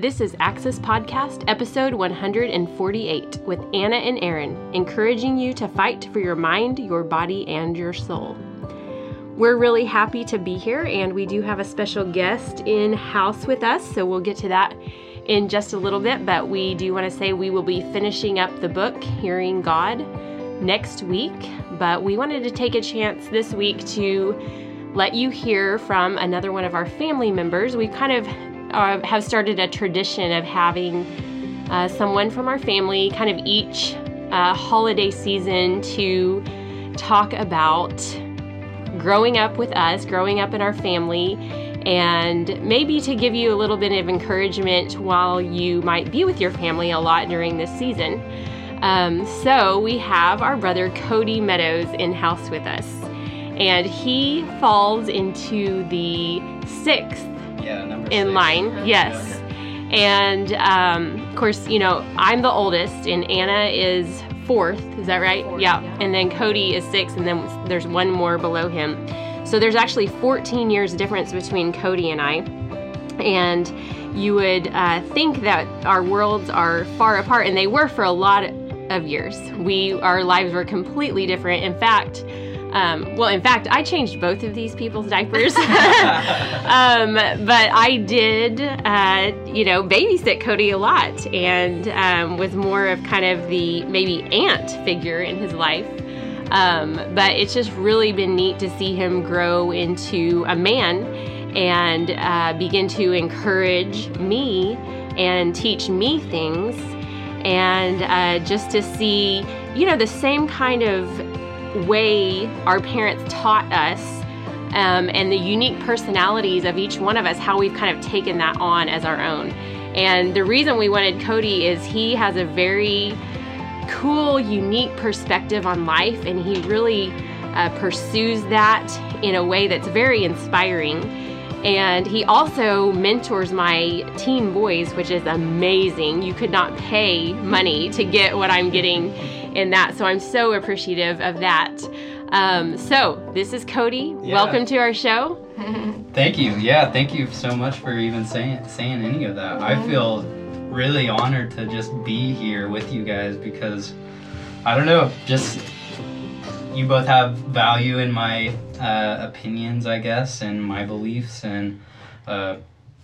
This is Access Podcast, episode 148, with Anna and Aaron, encouraging you to fight for your mind, your body, and your soul. We're really happy to be here, and we do have a special guest in house with us, so we'll get to that in just a little bit. But we do want to say we will be finishing up the book, Hearing God, next week. But we wanted to take a chance this week to let you hear from another one of our family members. We kind of uh, have started a tradition of having uh, someone from our family kind of each uh, holiday season to talk about growing up with us, growing up in our family, and maybe to give you a little bit of encouragement while you might be with your family a lot during this season. Um, so we have our brother Cody Meadows in house with us, and he falls into the sixth Yeah, in six. line. Yes. And um, of course, you know, I'm the oldest, and Anna is fourth. Is that right? Fourth, yeah. yeah. And then Cody is six, and then there's one more below him. So there's actually 14 years difference between Cody and I. And you would uh, think that our worlds are far apart, and they were for a lot of years. We our lives were completely different. In fact, um, well, in fact, I changed both of these people's diapers. um, but I did, uh, you know, babysit Cody a lot and um, was more of kind of the maybe aunt figure in his life. Um, but it's just really been neat to see him grow into a man and uh, begin to encourage me and teach me things. And uh, just to see, you know, the same kind of way our parents taught us um, and the unique personalities of each one of us, how we've kind of taken that on as our own. And the reason we wanted Cody is he has a very cool, unique perspective on life, and he really uh, pursues that in a way that's very inspiring. And he also mentors my teen boys, which is amazing. You could not pay money to get what I'm getting in that. So I'm so appreciative of that. Um, so this is Cody. Yeah. Welcome to our show. Thank you. Yeah, thank you so much for even saying saying any of that. I feel really honored to just be here with you guys because I don't know, just you both have value in my uh, opinions, I guess, and my beliefs, and uh,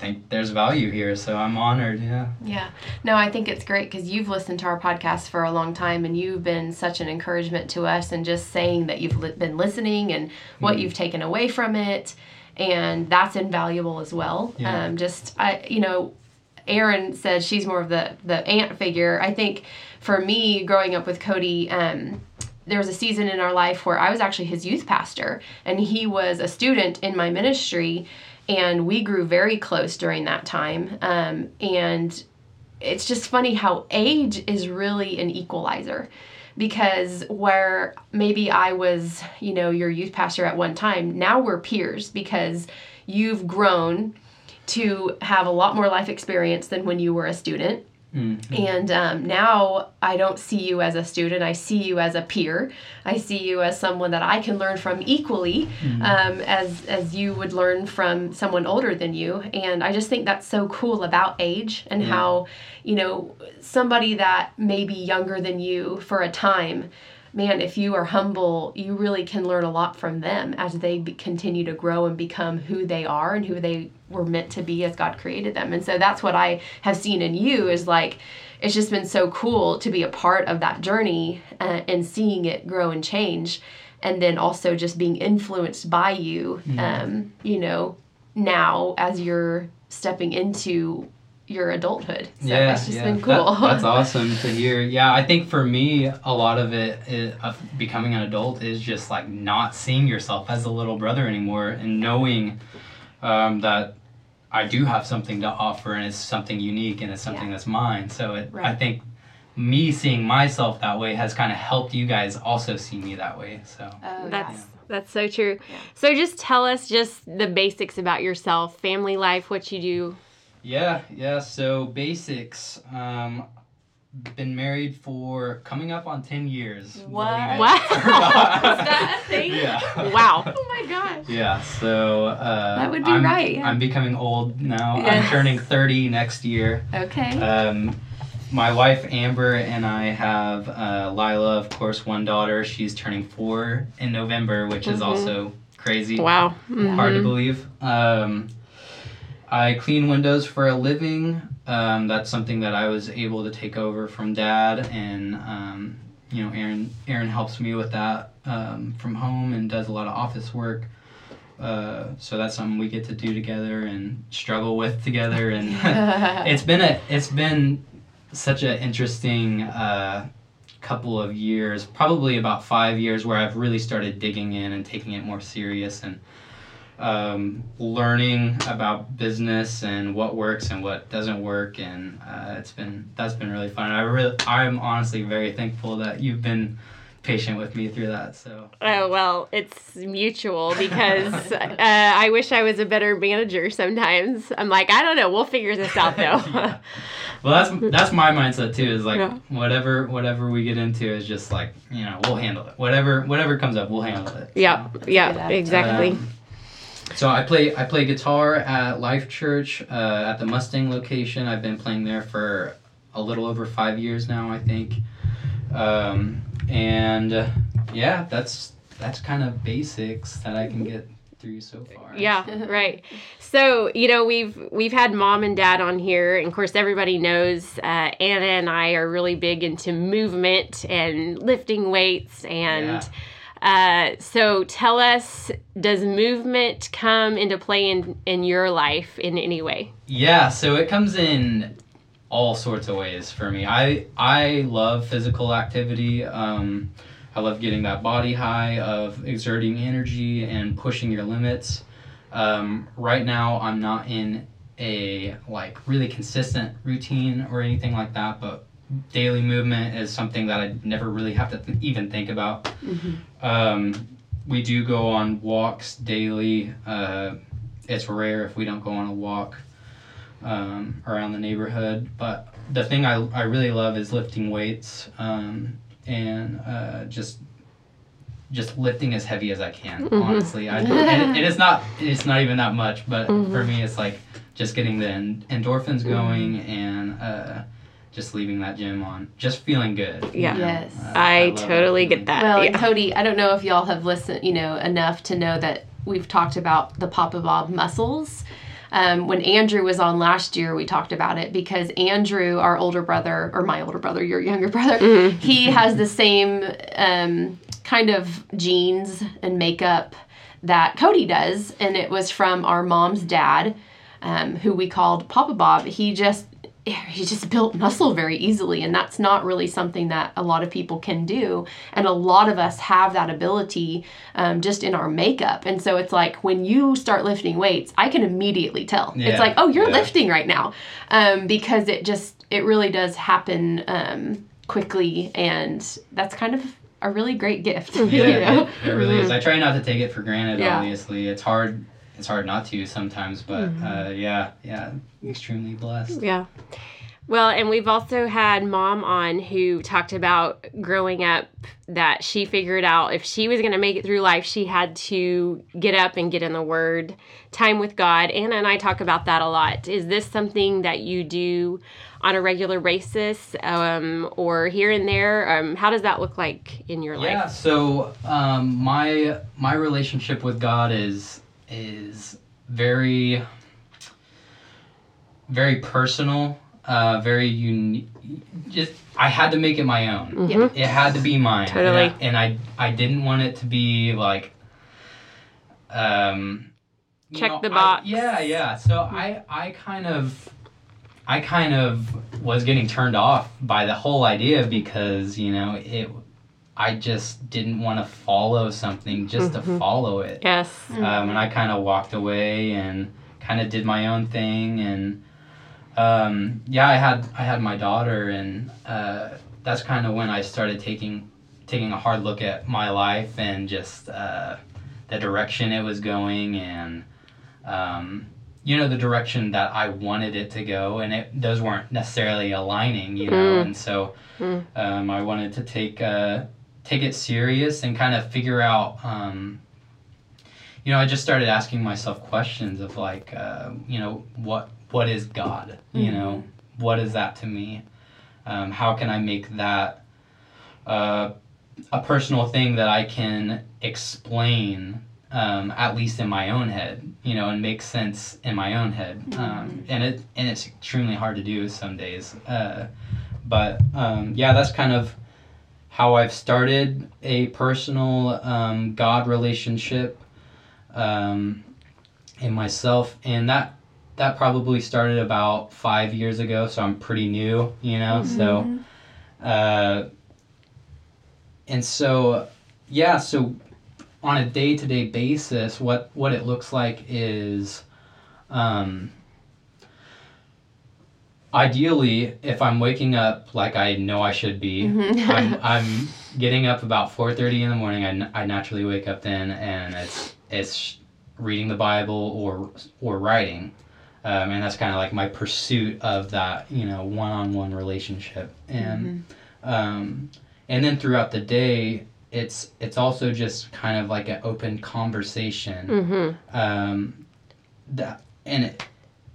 think there's value here. So I'm honored. Yeah. Yeah. No, I think it's great because you've listened to our podcast for a long time and you've been such an encouragement to us and just saying that you've li- been listening and what Mhm. you've taken away from it. And that's invaluable as well. Yeah. Um, just, I, you know, Erin said she's more of the, the aunt figure. I think for me, growing up with Cody, um, there was a season in our life where I was actually his youth pastor and he was a student in my ministry and we grew very close during that time. Um, and it's just funny how age is really an equalizer because where maybe I was, you know, your youth pastor at one time, now we're peers because you've grown to have a lot more life experience than when you were a student. Mhm. And um, now I don't see you as a student. I see you as a peer. I see you as someone that I can learn from equally um, as, as you would learn from someone older than you. And I just think that's so cool about age and Yeah. how, you know, somebody that may be younger than you for a time, man, if you are humble, you really can learn a lot from them as they be, continue to grow and become who they are and who they were meant to be as God created them. And so that's what I have seen in you is like, it's just been so cool to be a part of that journey uh, and seeing it grow and change. And then also just being influenced by you, um, you know, now as you're stepping into your adulthood. So yeah, it's just yeah. been That- cool. that's awesome to hear. Yeah, I think for me, a lot of it, is, of becoming an adult is just like not seeing yourself as a little brother anymore and knowing um, that I do have something to offer and it's something unique and it's something Yeah. that's mine. So it, I think me seeing myself that way has kind of helped you guys also see me that way. So Oh, That's yeah. that's so true. Yeah. So just tell us just the basics about yourself, family life, what you do. Yeah, yeah. So basics. Um, been married for coming up on 10 years. What? Wow. Is that a thing? Yeah. Wow. Oh my gosh. Yeah, so uh, That would be I'm, right, yeah. I'm becoming old now. I'm turning 30 next year. Okay. Um, my wife Amber and I have uh, Lila, of course, one daughter. She's turning four in November, which is Mhm. also crazy. Wow. Hard to Mhm. believe. Um, I clean windows for a living. Um, that's something that I was able to take over from dad, and um, you know, Aaron Aaron helps me with that um, from home and does a lot of office work. Uh, so that's something we get to do together and struggle with together, and it's been a it's been such an interesting uh, couple of years, probably about five years, where I've really started digging in and taking it more serious and um, learning about business and what works and what doesn't work, and uh, it's been that's been really fun. I really I'm honestly very thankful that you've been patient with me through that. So Oh well, it's mutual because uh, I wish I was a better manager. Sometimes I'm like, I don't know. We'll figure this out though. Yeah. Well, that's that's my mindset too. Is like Yeah. whatever whatever we get into is just like you know we'll handle it. Whatever whatever comes up, we'll handle it. yep. good Yep. attitude. Exactly. Um, so I play I play guitar at Life Church uh, at the Mustang location. I've been playing there for a little over five years now, I think. Um, and uh, yeah, that's that's kind of basics that I can get through so far. Yeah, right. So you know we've we've had mom and dad on here, and of course everybody knows uh, Anna and I are really big into movement and lifting weights, and uh, so tell us, does movement come into play in in your life in any way? Yeah, so it comes in all sorts of ways for me. I I love physical activity. Um, I love getting that body high of exerting energy and pushing your limits. Um, right now, I'm not in a like really consistent routine or anything like that, but daily movement is something that I never really have to th- even think about. Um, we do go on walks daily. Uh, it's rare if we don't go on a walk um, around the neighborhood. But the thing I, I really love is lifting weights um, and uh, just just lifting as heavy as I can. Mhm. Honestly, I, and it is not it's not even that much, but Mhm. for me, it's like just getting the en- endorphins going and. Uh, just leaving that gym on, just feeling good. you Yeah. know? Yes. Uh, I, love that totally feeling. get that. Well, yeah. Cody, I don't know if y'all have listened, you know, enough to know that we've talked about the Papa Bob muscles. Um, when Andrew was on last year, we talked about it because Andrew, our older brother, or my older brother, your younger brother, Mhm. he has the same um, kind of genes and makeup that Cody does, and it was from our mom's dad, um, who we called Papa Bob. He just he just built muscle very easily, and that's not really something that a lot of people can do. And a lot of us have that ability um, just in our makeup. And so it's like when you start lifting weights, I can immediately tell. Yeah, It's like, oh, you're yeah. lifting right now, um, because it just it really does happen um, quickly, and that's kind of a really great gift. you Yeah, know? it, it really is. I try not to take it for granted. Yeah. Obviously, it's hard. It's hard not to sometimes, but uh, yeah, yeah, extremely blessed. Yeah. Well, and we've also had mom on who talked about growing up that she figured out if she was going to make it through life, she had to get up and get in the Word, time with God. Anna and I talk about that a lot. Is this something that you do on a regular basis um, or here and there? Um, how does that look like in your Yeah. life? Yeah, so um, my my relationship with God is is very very personal. Uh, very unique. Just I had to make it my own. Mhm. It had to be mine. Totally. And I, and I I didn't want it to be like um Check know, the I- box. yeah, yeah. So I I kind of I kind of was getting turned off by the whole idea because, you know, it I just didn't want to follow something just Mhm. to follow it. Yes. Um, and I kind of walked away and kind of did my own thing and um, yeah, I had I had my daughter and uh, that's kind of when I started taking taking a hard look at my life and just uh, the direction it was going and um, you know the direction that I wanted it to go, and it those weren't necessarily aligning, you know, Mm. and so Mm. um, I wanted to take uh, take it serious and kind of figure out. Um, you know, I just started asking myself questions of like, uh, you know, what what is God? You know, what is that to me? Um, how can I make that uh, a personal thing that I can explain, um, at least in my own head, you know, and make sense in my own head. Um, and it and it's extremely hard to do some days. Uh, but um, yeah, that's kind of how I've started a personal um, God relationship um, in myself, and that that probably started about five years ago. So I'm pretty new, you know. So, uh, and so yeah, so on a day to day basis, what what it looks like is. Um, ideally if i'm waking up like i know i should be I'm, I'm getting up about 4.30 in the morning I, n- I naturally wake up then and it's it's reading the bible or or writing. Um, and that's kind of like my pursuit of that you know one-on-one relationship. And um, and then throughout the day it's it's also just kind of like an open conversation. Mm-hmm. um, that and it,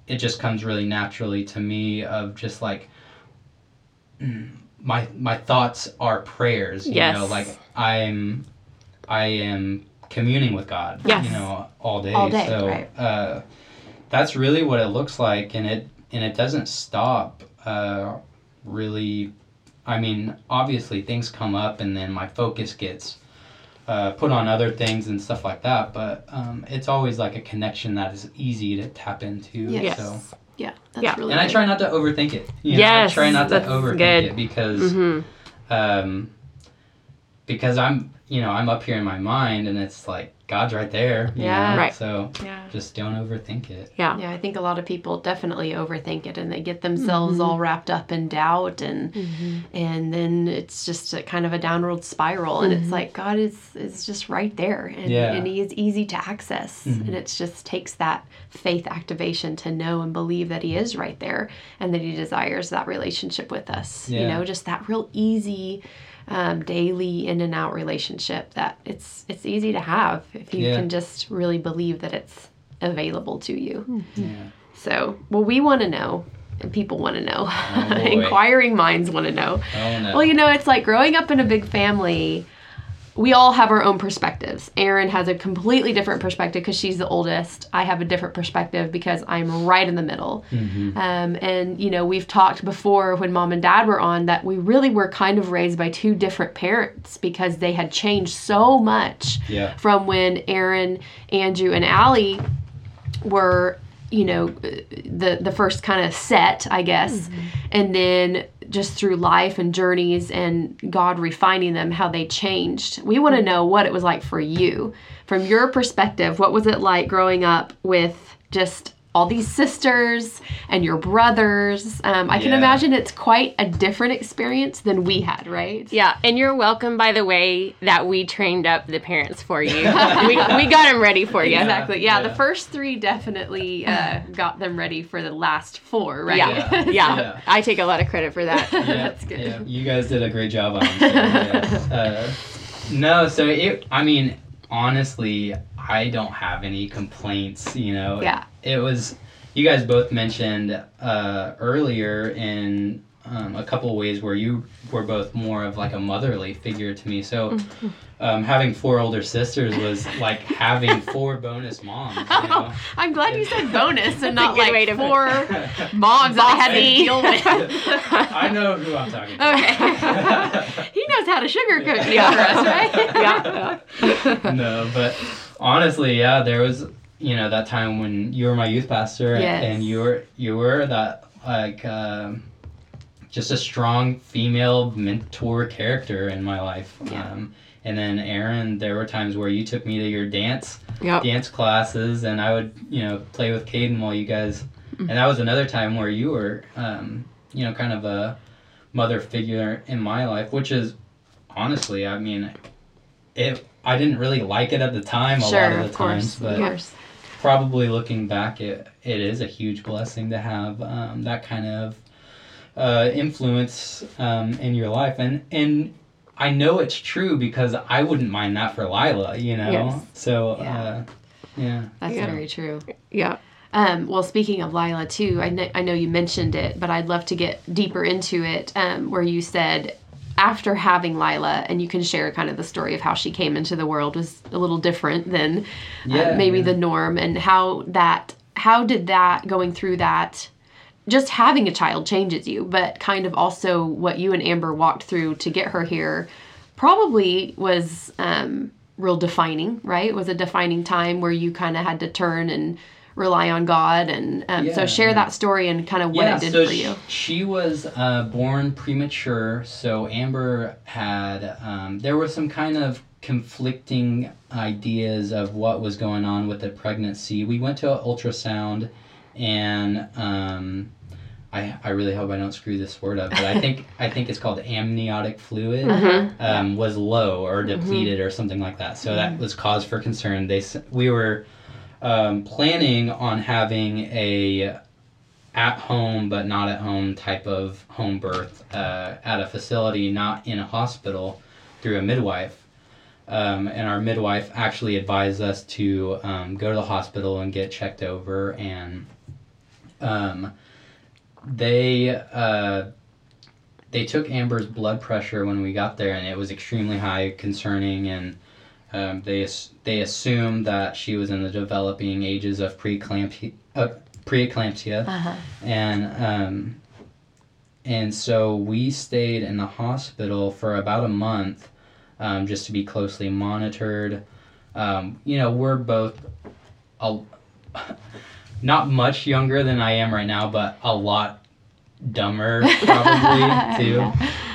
it just comes really naturally to me of just like my my thoughts are prayers you Yes. know like i'm i am communing with god Yes. you know all day All day, so right. uh, that's really what it looks like and it and it doesn't stop uh, really i mean obviously things come up and then my focus gets uh, put on other things and stuff like that. But um, it's always like a connection that is easy to tap into. Yes. So, Yeah, that's Yeah. really and I try not to overthink it. You know, Yes, I try not to that's overthink good. it because Mm-hmm. um, because I'm you know I'm up here in my mind and it's like God's right there. you Yeah. know? Right. So Yeah. just don't overthink it. Yeah. Yeah, I think a lot of people definitely overthink it and they get themselves Mm-hmm. all wrapped up in doubt and and then it's just a kind of a downward spiral and Mm-hmm. it's like God is is just right there and, Yeah. and he is easy to access Mhm. and it just takes that faith activation to know and believe that he is right there and that he desires that relationship with us. You know, just that real easy um, daily in and out relationship that it's it's easy to have if you Yeah. can just really believe that it's available to you. Hmm. Yeah. So, well, we want to know, and people want to know. Oh. Inquiring minds want to know. Oh no. Well, you know, it's like growing up in a big family. We all have our own perspectives. Erin has a completely different perspective because she's the oldest. I have a different perspective because I'm right in the middle. Mhm. Um, and you know, we've talked before when mom and dad were on that we really were kind of raised by two different parents because they had changed so much Yeah. from when Aaron, Andrew, and Allie were, you know, the the first kind of set, I guess, mm-hmm. and then just through life and journeys and God refining them, how they changed. We want to mm-hmm. know what it was like for you, from your perspective. What was it like growing up with just all these sisters and your brothers? Um, I can Yeah. imagine it's quite a different experience than we had, right? Yeah, and you're welcome, by the way, that we trained up the parents for you. we, we got them ready for you. Exactly. Yeah, yeah. the first three definitely uh, got them ready for the last four, right? Yeah. Yeah. Yeah. Yeah. I take a lot of credit for that. Yeah, That's good. Yeah, you guys did a great job on it. So, yeah. uh, no, so it. I mean, honestly, I don't have any complaints. You know. Yeah. It was. You guys both mentioned uh, earlier in um, a couple ways where you were both more of like a motherly figure to me. So. Um, having four older sisters was like having four bonus moms. You know? I'm glad you said bonus and not like way to put four moms that I had to deal with. I know who I'm talking to. Okay. he knows how to sugarcoat things Yeah. for us, right? yeah. yeah. no, but honestly, yeah, there was you know that time when you were my youth pastor Yes. and you were you were that like um, just a strong female mentor character in my life. Yeah. Um, and then Aaron, there were times where you took me to your dance Yep. dance classes, and I would you know play with Caden while you guys. And that was another time where you were um, you know kind of a mother figure in my life, which is honestly, I mean, it. I didn't really like it at the time a Sure, lot of the of course. times, but of course. Probably looking back, it it is a huge blessing to have um, that kind of uh, influence um, in your life, and and I know it's true because I wouldn't mind that for Lila, you know. Yes. So Yeah. uh, yeah, That's Yeah. very true. Yeah. Um, well, speaking of Lila, too, I know, I know you mentioned it, but I'd love to get deeper into it um, where you said after having Lila, and you can share kind of the story of how she came into the world was a little different than Yeah, uh, maybe yeah. the norm, and how that, how did that, going through that, just having a child changes you, but kind of also what you and Amber walked through to get her here probably was um, real defining, right? It was a defining time where you kind of had to turn and rely on God. And um, so share yeah. that story and kind of what yeah. it did so for you. she was uh, born premature, so Amber had um, there were some kind of conflicting ideas of what was going on with the pregnancy. We went to an ultrasound, and um, I, I really hope I don't screw this word up, but I think I think it's called amniotic fluid Uh-huh. um, was low or depleted or something like that. So that was cause for concern. They we were um, planning on having a at home but not at home type of home birth uh, at a facility, not in a hospital, through a midwife. Um, and our midwife actually advised us to um, go to the hospital and get checked over and um, they uh, they took Amber's blood pressure when we got there, and it was extremely high, concerning, and um, they they assumed that she was in the developing ages of preeclampsia, uh, preeclampsia, Uh-huh. and um, and so we stayed in the hospital for about a month, um, just to be closely monitored. Um, you know, we're both a, not much younger than I am right now, but a lot dumber probably too.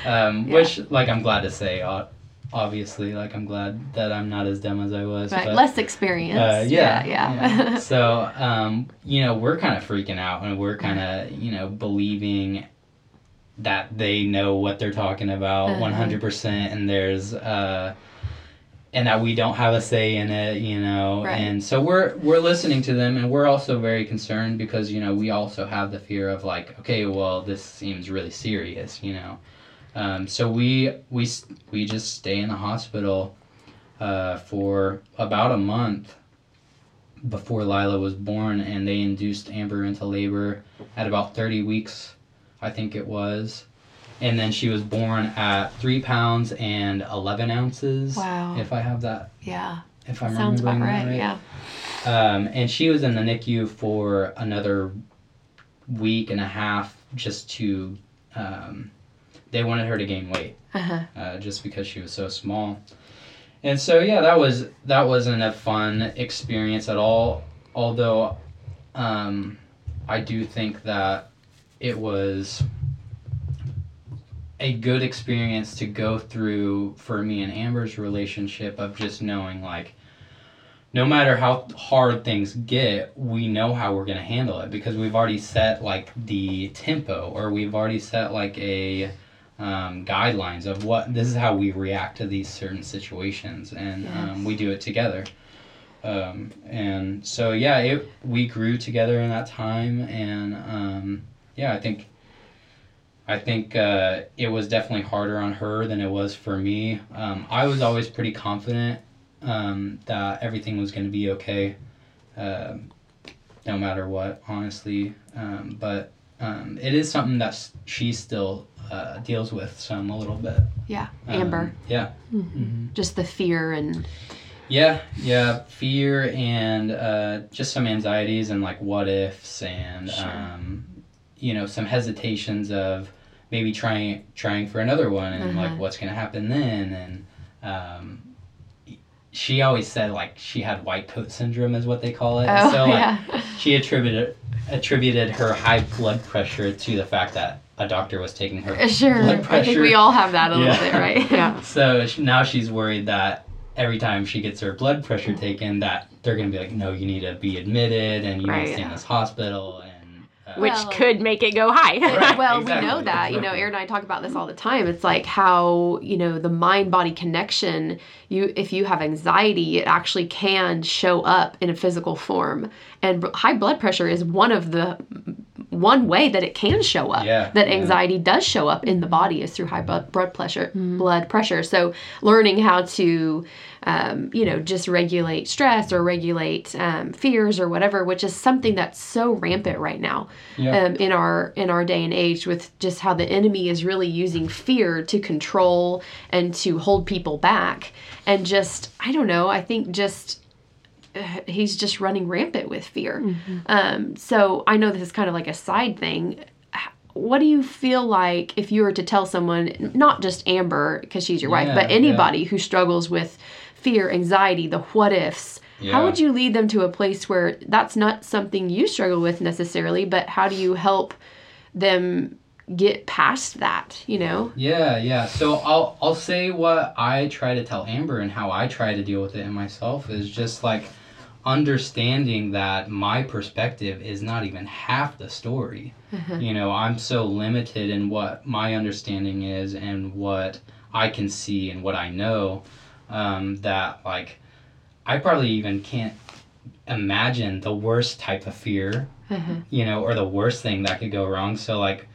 Um, Yeah. Which, like, I'm glad to say, o- obviously, like, I'm glad that I'm not as dumb as I was. Right. but- Less experience. uh, yeah, Yeah. Yeah. so, um, you know, we're kind of freaking out and we're kind of, you know, believing that they know what they're talking about Uh-huh. 100% and there's, uh, and that we don't have a say in it, you know, Right. and so we're we're listening to them, and we're also very concerned because you know we also have the fear of like, okay, well, this seems really serious, you know, um, so we we we just stay in the hospital uh, for about a month before Lila was born, and they induced Amber into labor at about 30 weeks, I think it was. And then she was born at three pounds and 11 ounces. Wow. If I have that, yeah. if I'm Sounds about remembering that right. right. Yeah. Um, and she was in the NICU for another week and a half just to, um, they wanted her to gain weight Uh-huh. uh, just because she was so small. And so yeah, that was that wasn't a fun experience at all. Although, um, I do think that it was a good experience to go through for me and Amber's relationship of just knowing like no matter how hard things get, we know how we're going to handle it because we've already set like the tempo or we've already set like a um, guidelines of what this is how we react to these certain situations and Yes. um, we do it together. Um, and so yeah, it we grew together in that time and um, yeah, I think I think uh, it was definitely harder on her than it was for me. Um, I was always pretty confident um, that everything was going to be okay, um, no matter what, honestly. Um, but um, it is something that she still uh, deals with some a little bit. Yeah. Um, Amber. yeah. Mhm. Just the fear and Yeah, yeah, fear and uh, just some anxieties and like what ifs and Sure. um, you know some hesitations of maybe trying trying for another one and Uh-huh. like what's gonna happen then and um, she always said like she had white coat syndrome is what they call it. oh so like yeah. she attributed attributed her high blood pressure to the fact that a doctor was taking her Sure. blood I think we all have that a Yeah. little bit, right? Yeah. So sh- now she's worried that every time she gets her blood pressure taken, that they're gonna be like, no, you need to be admitted and you need to stay in this hospital. And uh, which Well- could make it go high. Right. well, exactly, we know that. You know, exactly. Aaron and I talk about this all the time. It's like how, you know, the mind body connection, you if you have anxiety, it actually can show up in a physical form. And b- high blood pressure is one of the one way that it can show up. Yeah, that yeah. anxiety does show up in the body is through high blood blood pressure. Blood pressure. So learning how to um, you know, just regulate stress or regulate um, fears or whatever, which is something that's so rampant right now Yeah. um, in our in our day and age with just how the enemy is really using fear to control and to hold people back and just I don't know I think just he's just running rampant with fear um, so I know this is kind of like a side thing what do you feel like if you were to tell someone not just Amber because she's your wife Yeah, but yeah. anybody who struggles with fear anxiety the what ifs how would you lead them to a place where that's not something you struggle with necessarily, but how do you help them get past that, you know? Yeah, yeah. So I'll I'll say what I try to tell Amber and how I try to deal with it in myself is just like understanding that my perspective is not even half the story. You know, I'm so limited in what my understanding is and what I can see and what I know um, that like I probably even can't imagine the worst type of fear, you know, or the worst thing that could go wrong. So like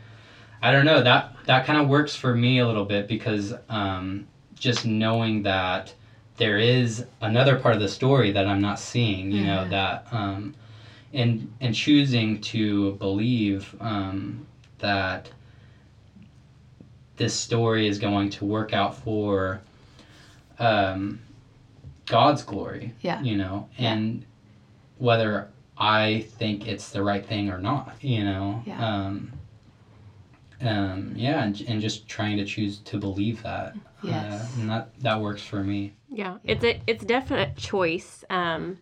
I don't know that that kind of works for me a little bit because um, just knowing that there is another part of the story that I'm not seeing, you know, that um, and and choosing to believe um, that this story is going to work out for um, God's glory, Yeah. you know, and whether I think it's the right thing or not, you know. Yeah. Um, um, yeah, and, and just trying to choose to believe that. Yes. Uh, and that, that works for me. Yeah, it's a it's definite choice. Um,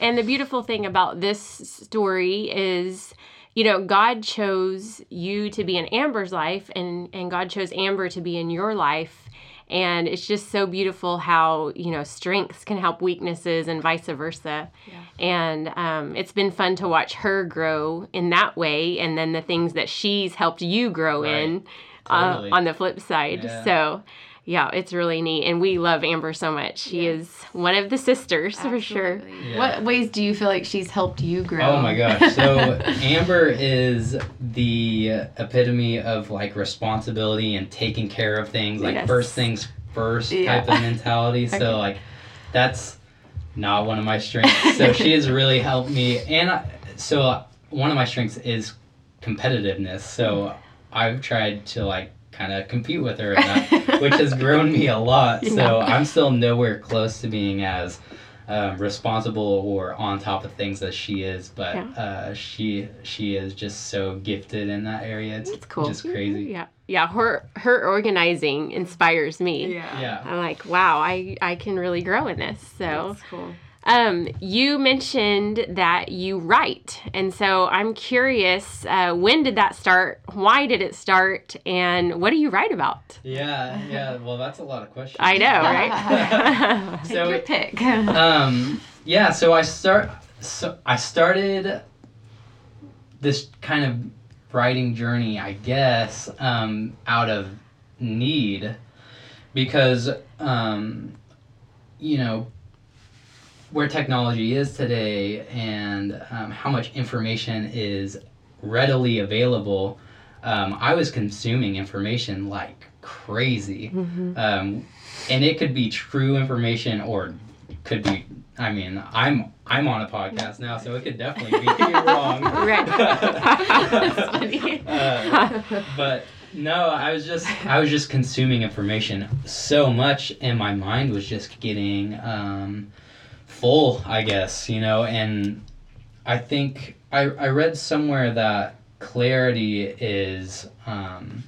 and the beautiful thing about this story is, you know, God chose you to be in Amber's life, and and God chose Amber to be in your life. And it's just so beautiful how you know strengths can help weaknesses and vice versa. yeah. And um, it's been fun to watch her grow in that way, and then the things that she's helped you grow Right. in uh, on the flip side. Yeah. So yeah, it's really neat, and we love Amber so much. She is one of the sisters for sure. Yeah. What ways do you feel like she's helped you grow? Oh my gosh. So Amber is the epitome of like responsibility and taking care of things, like Yes. first things first Yeah. type of mentality. Okay. So like that's not one of my strengths. So she has really helped me and I, so uh, one of my strengths is competitiveness. So mm-hmm. I've tried to like kind of compete with her that, which has grown me a lot. So Yeah. I'm still nowhere close to being as um, responsible or on top of things as she is, but Yeah. uh, she she is just so gifted in that area. It's That's cool. just crazy. Yeah, yeah. Her her organizing inspires me. Yeah. Yeah. I'm like, wow, I I can really grow in this. So, That's cool. Um, you mentioned that you write, and so I'm curious, uh, when did that start? Why did it start? And what do you write about? Yeah, yeah. Well, that's a lot of questions. I know, right? Take So- your pick. um yeah so i start so i started this kind of writing journey i guess um out of need because um you know where technology is today and um, how much information is readily available um, i was consuming information like crazy um, and it could be true information or could be i mean i'm i'm on a podcast now so it could definitely be wrong Right. That's funny. Uh, but no i was just i was just consuming information so much and my mind was just getting um, full i guess you know and i think i, I read somewhere that clarity is um,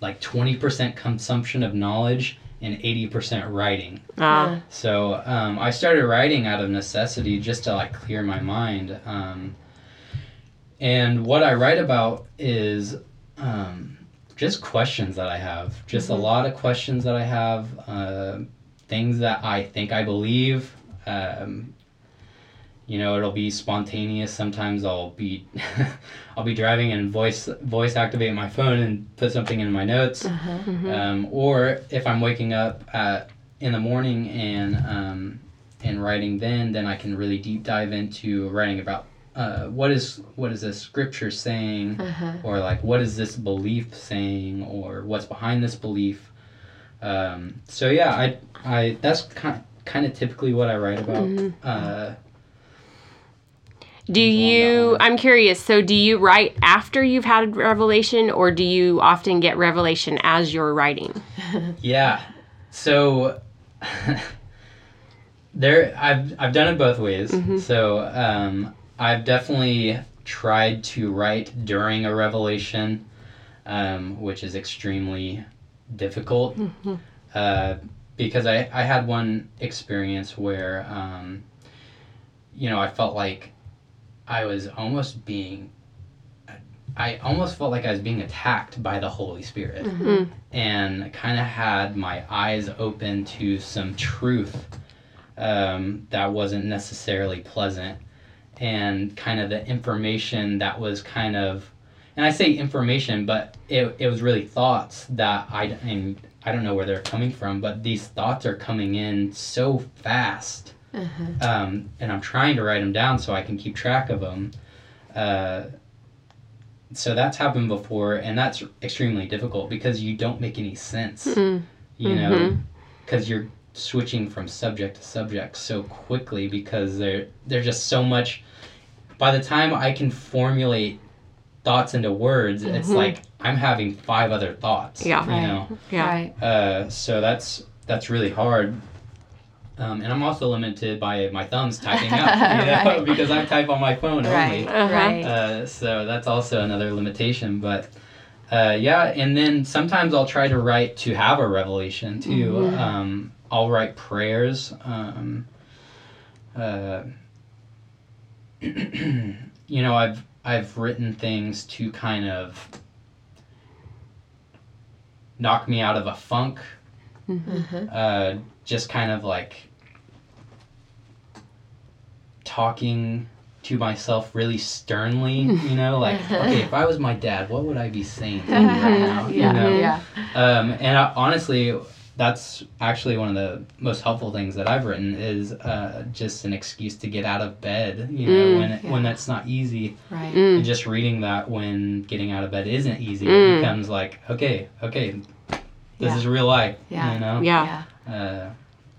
like 20% consumption of knowledge and 80% writing Ah, so um, I started writing out of necessity just to like clear my mind. Um, and what I write about is um, just questions that I have, just a lot of questions that I have, uh, things that I think I believe. Um, you know it'll be spontaneous. Sometimes i'll be i'll be driving and voice voice activate my phone and put something in my notes. Um, or if i'm waking up at in the morning and um, and writing then then i can really deep dive into writing about uh, what is what is this scripture saying? Uh-huh. or like what is this belief saying? Or what's behind this belief? Um, so yeah i i that's kind kind of typically what i write about uh, Do Things along that you. I'm curious, so do you write after you've had revelation or do you often get revelation as you're writing? Yeah. So there I've I've done it both ways. So um I've definitely tried to write during a revelation, um, which is extremely difficult. Uh, because I, I had one experience where um, you know, I felt like I was almost being I almost felt like I was being attacked by the Holy Spirit. And kind of had my eyes open to some truth um, that wasn't necessarily pleasant. And kind of the information that was kind of and I say information but it, it was really thoughts that I and I don't know where they're coming from but these thoughts are coming in so fast. Um, and I'm trying to write them down so I can keep track of them uh, so that's happened before and that's extremely difficult because you don't make any sense Mm. you know because you're switching from subject to subject so quickly because there there's just so much by the time i can formulate thoughts into words it's like i'm having five other thoughts Yeah. you Right. know Yeah. Right. uh, so that's that's really hard um, and i'm also limited by my thumbs typing out you know, Right. because i type on my phone only Right. Uh-huh. Right. uh, so that's also another limitation. But uh, yeah, and then sometimes I'll try to write to have a revelation too. Mhm. Um, I'll write prayers. Um, uh, you know, I've I've written things to kind of knock me out of a funk. Mhm. Uh, just kind of like talking to myself really sternly, you know, like, okay, if I was my dad, what would I be saying right now? you know? Yeah. Um, and I, honestly, that's actually one of the most helpful things that I've written is uh, just an excuse to get out of bed, you know, Mm. when, it, when that's not easy. Right. Mm. And just reading that when getting out of bed isn't easy, Mm. it becomes like, okay, okay, this Yeah. is real life, Yeah. you know? Yeah. Uh,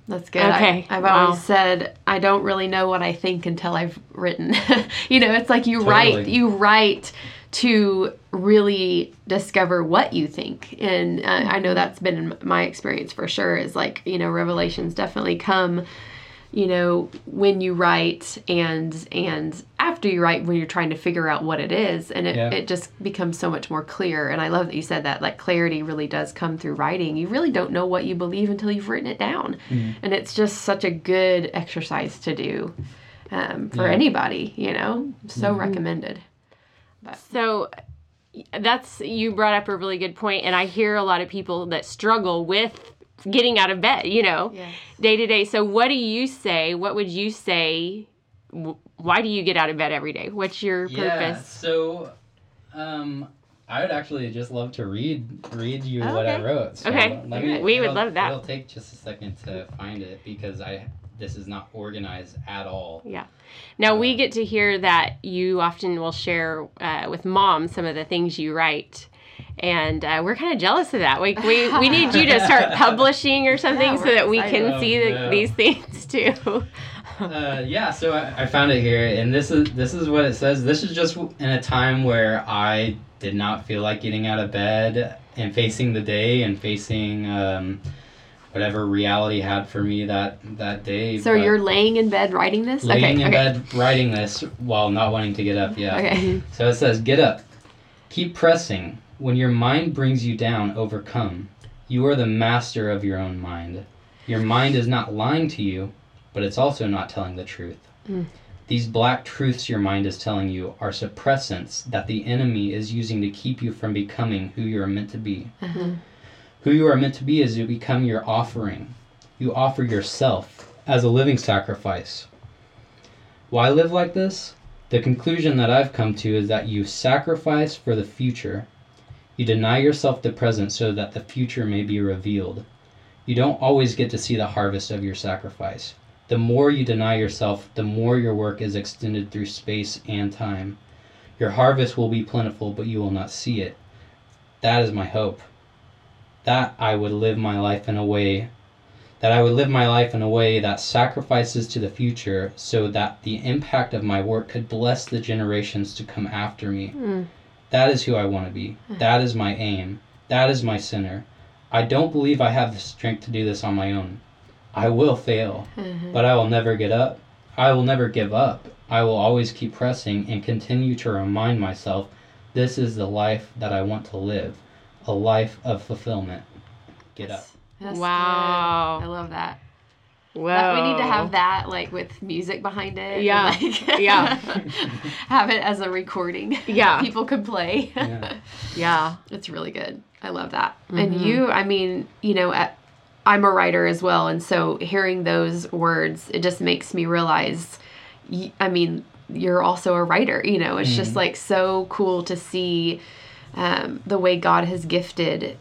That's good. I- Okay, I've wow. always said I don't really know what I think until I've written. you know, it's like you write, you write to really discover what you think. And uh, I know that's been my experience for sure. Is like you know, revelations definitely come. You know, when you write and and after you write, when you're trying to figure out what it is, and it, Yeah. it just becomes so much more clear. And I love that you said that. Like clarity really does come through writing. You really don't know what you believe until you've written it down and it's just such a good exercise to do um, for Yeah. anybody you know so recommended So that's you brought up a really good point and I hear a lot of people that struggle with getting out of bed, you know, yeah day to day. So what do you say? What would you say? Why do you get out of bed every day? What's your Yeah. purpose? So, um, I would actually just love to read read you Oh, what I wrote. So Okay. let me- We would love that. It'll take just a second to find it because I this is not organized at all. Now we get to hear that you often will share uh, with mom some of the things you write. And uh, we're kind of jealous of that. We, we, we need you to start publishing or something Yeah, so that we excited. can see the, no. these things too. uh, yeah, so I, I found it here, and this is this is what it says. This is just in a time where I did not feel like getting out of bed and facing the day and facing um, whatever reality had for me that that day. so but- you're laying in bed writing this? Laying okay in okay. bed writing this while not wanting to get up yeah. Okay. So it says get up. Keep pressing. When your mind brings you down overcome. You are the master of your own mind. Your mind is not lying to you but it's also not telling the truth. Mm. these black truths your mind is telling you are suppressants that the enemy is using to keep you from becoming who you are meant to be. Uh-huh. Who you are meant to be is you become your offering. You offer yourself as a living sacrifice. Why live like this? The conclusion that I've come to is that you sacrifice for the future. You deny yourself the present so that the future may be revealed. You don't always get to see the harvest of your sacrifice. The more you deny yourself, the more your work is extended through space and time. Your harvest will be plentiful, but you will not see it. That is my hope. That I would live my life in a way that I would live my life in a way that sacrifices to the future so that the impact of my work could bless the generations to come after me. Mm. That is who I want to be. That is my aim. That is my center. I don't believe I have the strength to do this on my own. I will fail, but I will never get up. I will never give up. I will always keep pressing and continue to remind myself this is the life that I want to live a life of fulfillment. Get up. That's Wow. good. I love that. Whoa. That- we need to have that like with music behind it. and, Yeah. like, Yeah. have it as a recording. Yeah. People can play. Yeah. Yeah. It's really good. I love that. Mm-hmm. And you, I mean, you know, at, I'm a writer as well, and so hearing those words, it just makes me realize. I mean, you're also a writer. You know, it's just like so cool to see um, the way God has gifted,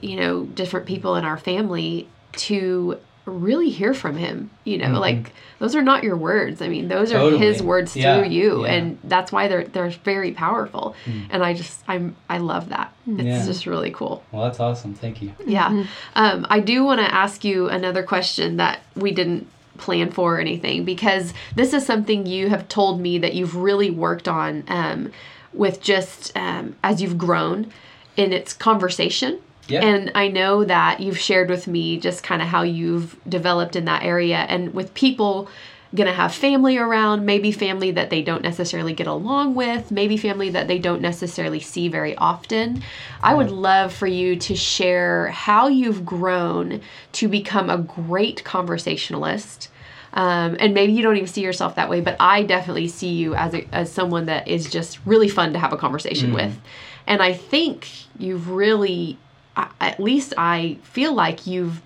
you know, different people in our family to really hear from Him. You know, like those are not your words. I mean, those are His words Yeah, through you, yeah. and that's why they're they're very powerful. And I just I'm I love that. It's Yeah. just really cool. Well, that's awesome. Thank you. Yeah. Um, I do want to ask you another question that we didn't plan for or anything because this is something you have told me that you've really worked on um, with just um, as you've grown in its conversation. Yeah. And I know that you've shared with me just kind of how you've developed in that area and with people going to have family around, maybe family that they don't necessarily get along with, maybe family that they don't necessarily see very often. I would love for you to share how you've grown to become a great conversationalist. Um, and maybe you don't even see yourself that way, but I definitely see you as a, as someone that is just really fun to have a conversation with. And I think you've really, at least I feel like you've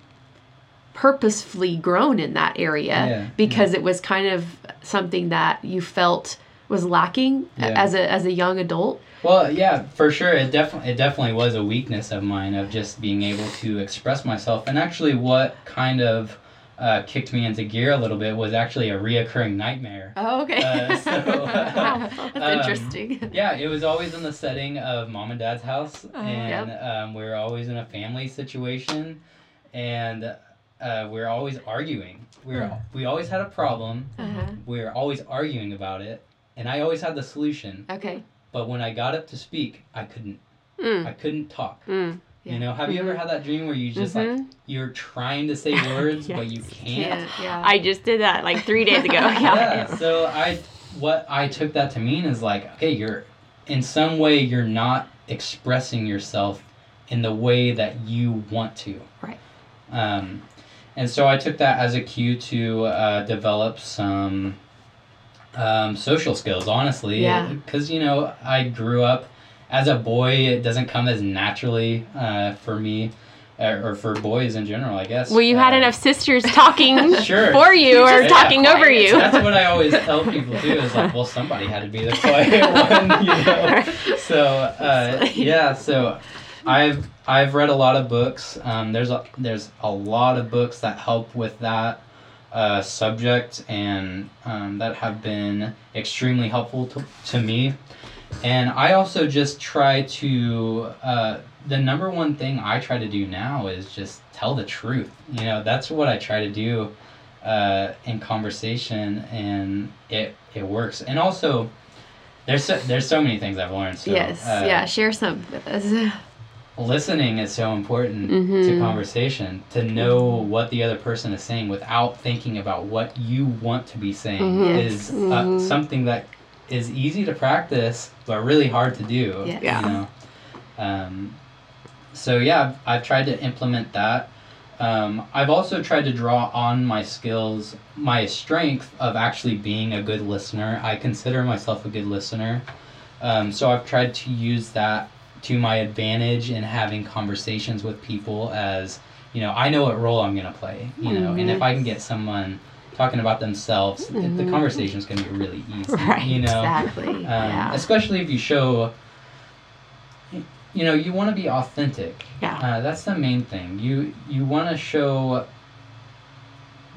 purposefully grown in that area Yeah, because it was kind of something that you felt was lacking Yeah. as a as a young adult. Well, yeah, for sure. It definitely it definitely was a weakness of mine of just being able to express myself. And actually, what kind of uh, kicked me into gear a little bit was actually a reoccurring nightmare. Oh, okay. Uh, so, That's um, interesting. Yeah, it was always in the setting of mom and dad's house, Uh-huh. and um, we were always in a family situation, and uh, we were always arguing. We were we always had a problem. Uh-huh. We were always arguing about it, and I always had the solution. Okay. But when I got up to speak, I couldn't. Mm. I couldn't talk. Mm. Yeah. You know, have you ever had that dream where you just like Mhm. you're trying to say words but you can't? Can't, yeah. I just did that like three days ago. Yeah. yeah. So I, what I took that to mean is like, okay, you're, in some way, you're not expressing yourself in the way that you want to. Right. Um, and so I took that as a cue to uh, develop some um, social skills. Honestly, Yeah. Because you know, I grew up as a boy. It doesn't come as naturally uh, for me. uh, Or for boys in general, I guess. Well, you had enough sisters talking Sure. for you or Yeah. talking over Quiet. you. That's what I always tell people too. Is like, well, somebody had to be the quiet one, you know. So uh, yeah, so I've I've read a lot of books. Um, there's a there's a lot of books that help with that uh, subject and um, that have been extremely helpful to, to me. And I also just try to uh, the number one thing I try to do now is just tell the truth. You know, that's what I try to do uh, in conversation, and it it works. And also, there's so, there's so many things I've learned. So, yes. uh, yeah. Share some with us. listening is so important to Mhm. conversation to know what the other person is saying without thinking about what you want to be saying Mhm. is uh, Mhm. something that is easy to practice but really hard to do Yes. Yeah. you know um, so yeah I've, I've tried to implement that um, I've also tried to draw on my skills, my strength of actually being a good listener. I consider myself a good listener. Um, so I've tried to use that to my advantage in having conversations with people as, you know, I know what role I'm going to play, you know, and if I can get someone talking about themselves, the Mm-hmm. conversation's gonna be really easy. Right, You know, Exactly. um, yeah. especially if you show. You know, you want to be authentic. Yeah. Uh, that's the main thing. You you want to show,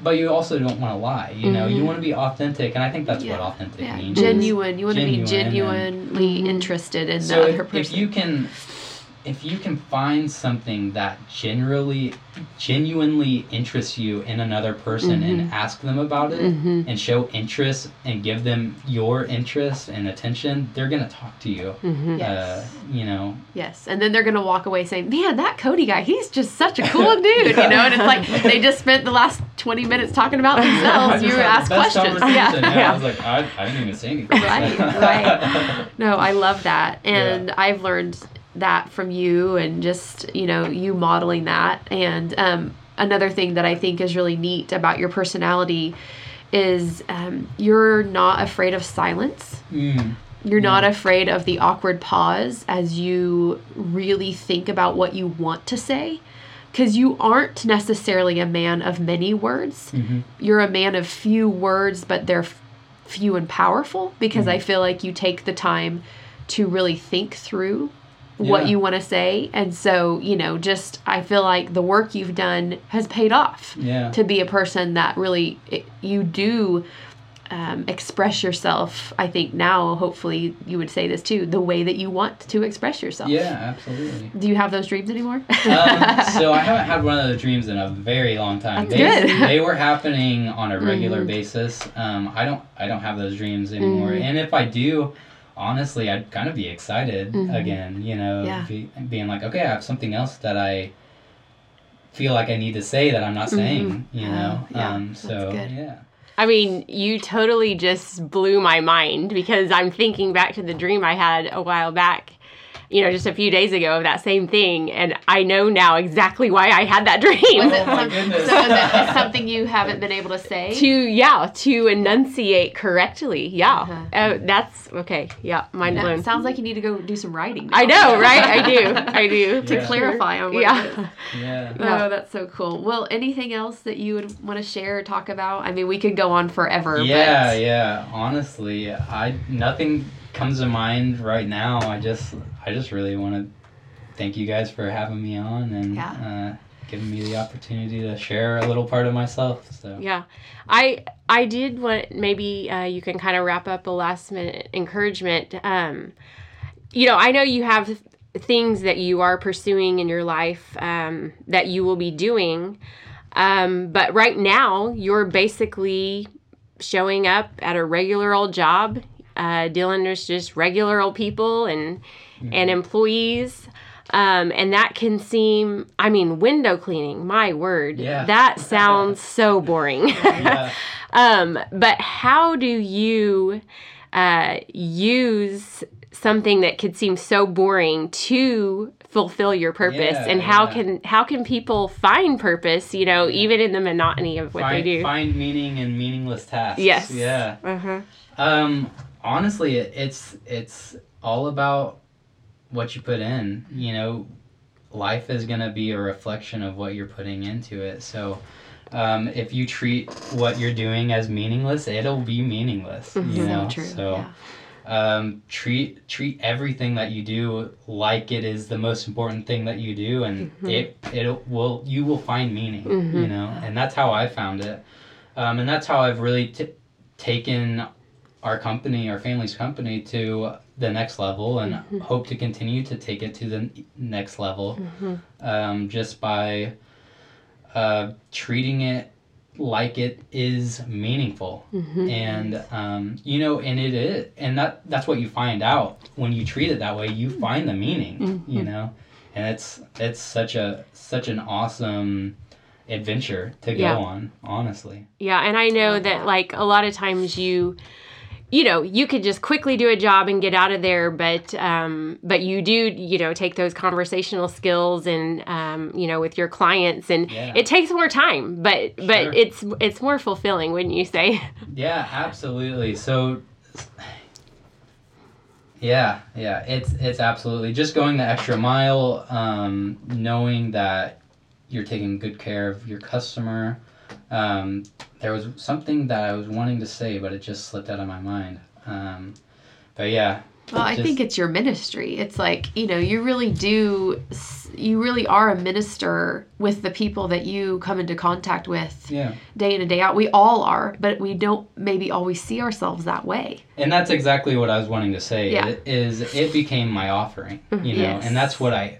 but you also don't want to lie. You know, you Mhm. want to be authentic, and I think that's what Mm-hmm. Authentic Yeah, means. genuine. You want to be Genuine and- genuinely Mhm. interested in so the if, other if person. you can if you can find something that generally genuinely interests you in another person and ask them about it Mm-hmm. and show interest and give them your interest and attention they're gonna talk to you Mm-hmm. Yes. uh, you know Yes, and then they're gonna walk away saying, "Man, that Cody guy, he's just such a cool dude," you know. And it's like they just spent the last twenty minutes talking about themselves. You had ask the questions, conversation. yeah. Yeah. I was like I, I didn't even say anything Right, right. No, I love that, and I've learned that from you, and just you know you modeling that. And um, another thing that I think is really neat about your personality is um, you're not afraid of silence. Mm, You're not afraid of the awkward pause as you really think about what you want to say. Because you aren't necessarily a man of many words. mhm. You're a man of few words, but they're f- few and powerful because Mm-hmm. I feel like you take the time to really think through what Yeah. you want to say. And so, you know, just I feel like the work you've done has paid off yeah to be a person that really it, you do um, express yourself. I think now, hopefully, you would say this too the way that you want to express yourself. yeah absolutely Do you have those dreams anymore? um, so I haven't had one of those dreams in a very long time. That's they, good. they were happening on a regular Mhm. basis. Um, I don't I don't have those dreams anymore. Mhm. And if I do, honestly, I'd kind of be excited Mhm. again. You know, Yeah. be, being like, okay, I have something else that I feel like I need to say that I'm not saying. You Oh, know, yeah, um, so yeah. I mean, you totally just blew my mind because I'm thinking back to the dream I had a while back, you know, just a few days ago of that same thing. And I know now exactly why I had that dream. Was Oh it my some- so is it something you haven't been able to say? to, yeah, to enunciate correctly. Yeah. Uh-huh. Uh, that's okay. Yeah. Mind That blown. sounds like you need to go do some writing. I know, right? I do. I do. to Yeah. clarify on what. Yeah. Yeah. Yeah. Oh, that's so cool. Well, anything else that you would want to share or talk about? I mean, we could go on forever. Yeah, but yeah. Honestly, I nothing comes to mind right now. I just I just really want to thank you guys for having me on and uh, giving me the opportunity to share a little part of myself. So Yeah, I I did want maybe uh, you can kind of wrap up a last minute encouragement. Um, you know, I know you have things that you are pursuing in your life um, that you will be doing, um, but right now you're basically showing up at a regular old job, uh, dealing with just regular old people and and employees. Um, and that can seem, I mean, window cleaning, my word. Yeah. That sounds so boring. yeah, um, but how do you uh, use something that could seem so boring to fulfill your purpose Yeah, and how yeah. can how can people find purpose you know even in the monotony of what find, they do find meaning in meaningless tasks. yes Yeah. uh-huh. Um, honestly, it, it's it's all about what you put in. You know, life is gonna be a reflection of what you're putting into it. So, um, if you treat what you're doing as meaningless, it'll be meaningless. Mhm. You so know, true. so yeah. um, treat treat everything that you do like it is the most important thing that you do, and Mhm. it it will you will find meaning. Mhm. You know, and that's how I found it, um, and that's how I've really t- taken our company, our family's company, to the next level, and Mhm. hope to continue to take it to the next level, Mhm. um, just by uh, treating it like it is meaningful Mhm. and um, you know and it is and that that's what you find out when you treat it that way you find the meaning you Mhm. know and it's it's such a such an awesome adventure to go Yeah. on honestly Yeah, and I know that. like a lot of times you you know, you could just quickly do a job and get out of there, but um but you do, you know, take those conversational skills and um you know, with your clients and Yeah. it takes more time, but but it's it's more fulfilling, wouldn't you say? yeah absolutely so yeah yeah it's it's absolutely just going the extra mile um, knowing that you're taking good care of your customer Um, there was something that I was wanting to say, but it just slipped out of my mind. Um, but yeah. Well, I just- think it's your ministry. It's like, you know, you really do, you really are a minister with the people that you come into contact with Yeah. day in and day out. We all are, but we don't maybe always see ourselves that way. And that's exactly what I was wanting to say. Yeah. Is it became my offering, you know, Yes. and that's what I,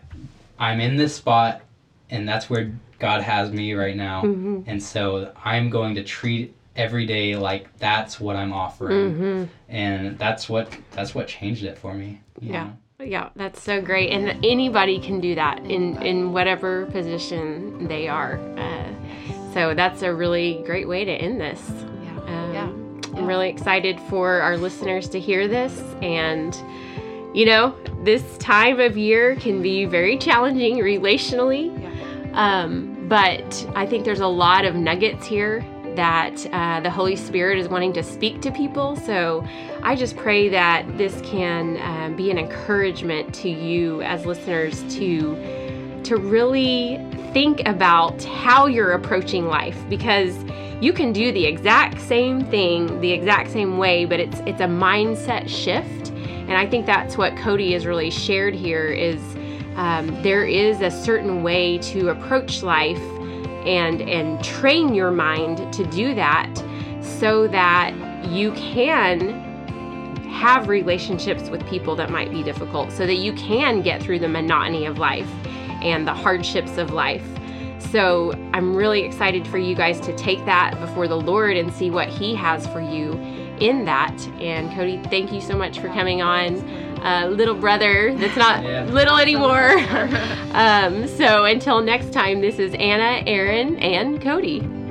I'm in this spot, and that's where God has me right now, and so I'm going to treat every day like that's what I'm offering, and that's what that's what changed it for me. you Yeah. know? Yeah, that's so great, and anybody can do that in in whatever position they are. Uh, so that's a really great way to end this. Yeah. Um, Yeah. I'm really excited for our listeners to hear this, and you know, this time of year can be very challenging relationally. Um, but I think there's a lot of nuggets here that uh, the Holy Spirit is wanting to speak to people. So I just pray that this can um, be an encouragement to you as listeners to to really think about how you're approaching life because you can do the exact same thing the exact same way but it's it's a mindset shift and i think that's what cody has really shared here is um, there is a certain way to approach life and and train your mind to do that so that you can have relationships with people that might be difficult so that you can get through the monotony of life and the hardships of life. So I'm really excited for you guys to take that before the Lord and see what He has for you in that. And Cody, thank you so much for coming on. Uh, little brother that's not Yeah. little anymore. um, so until next time, this is Anna, Aaron, and Cody. Thank you guys.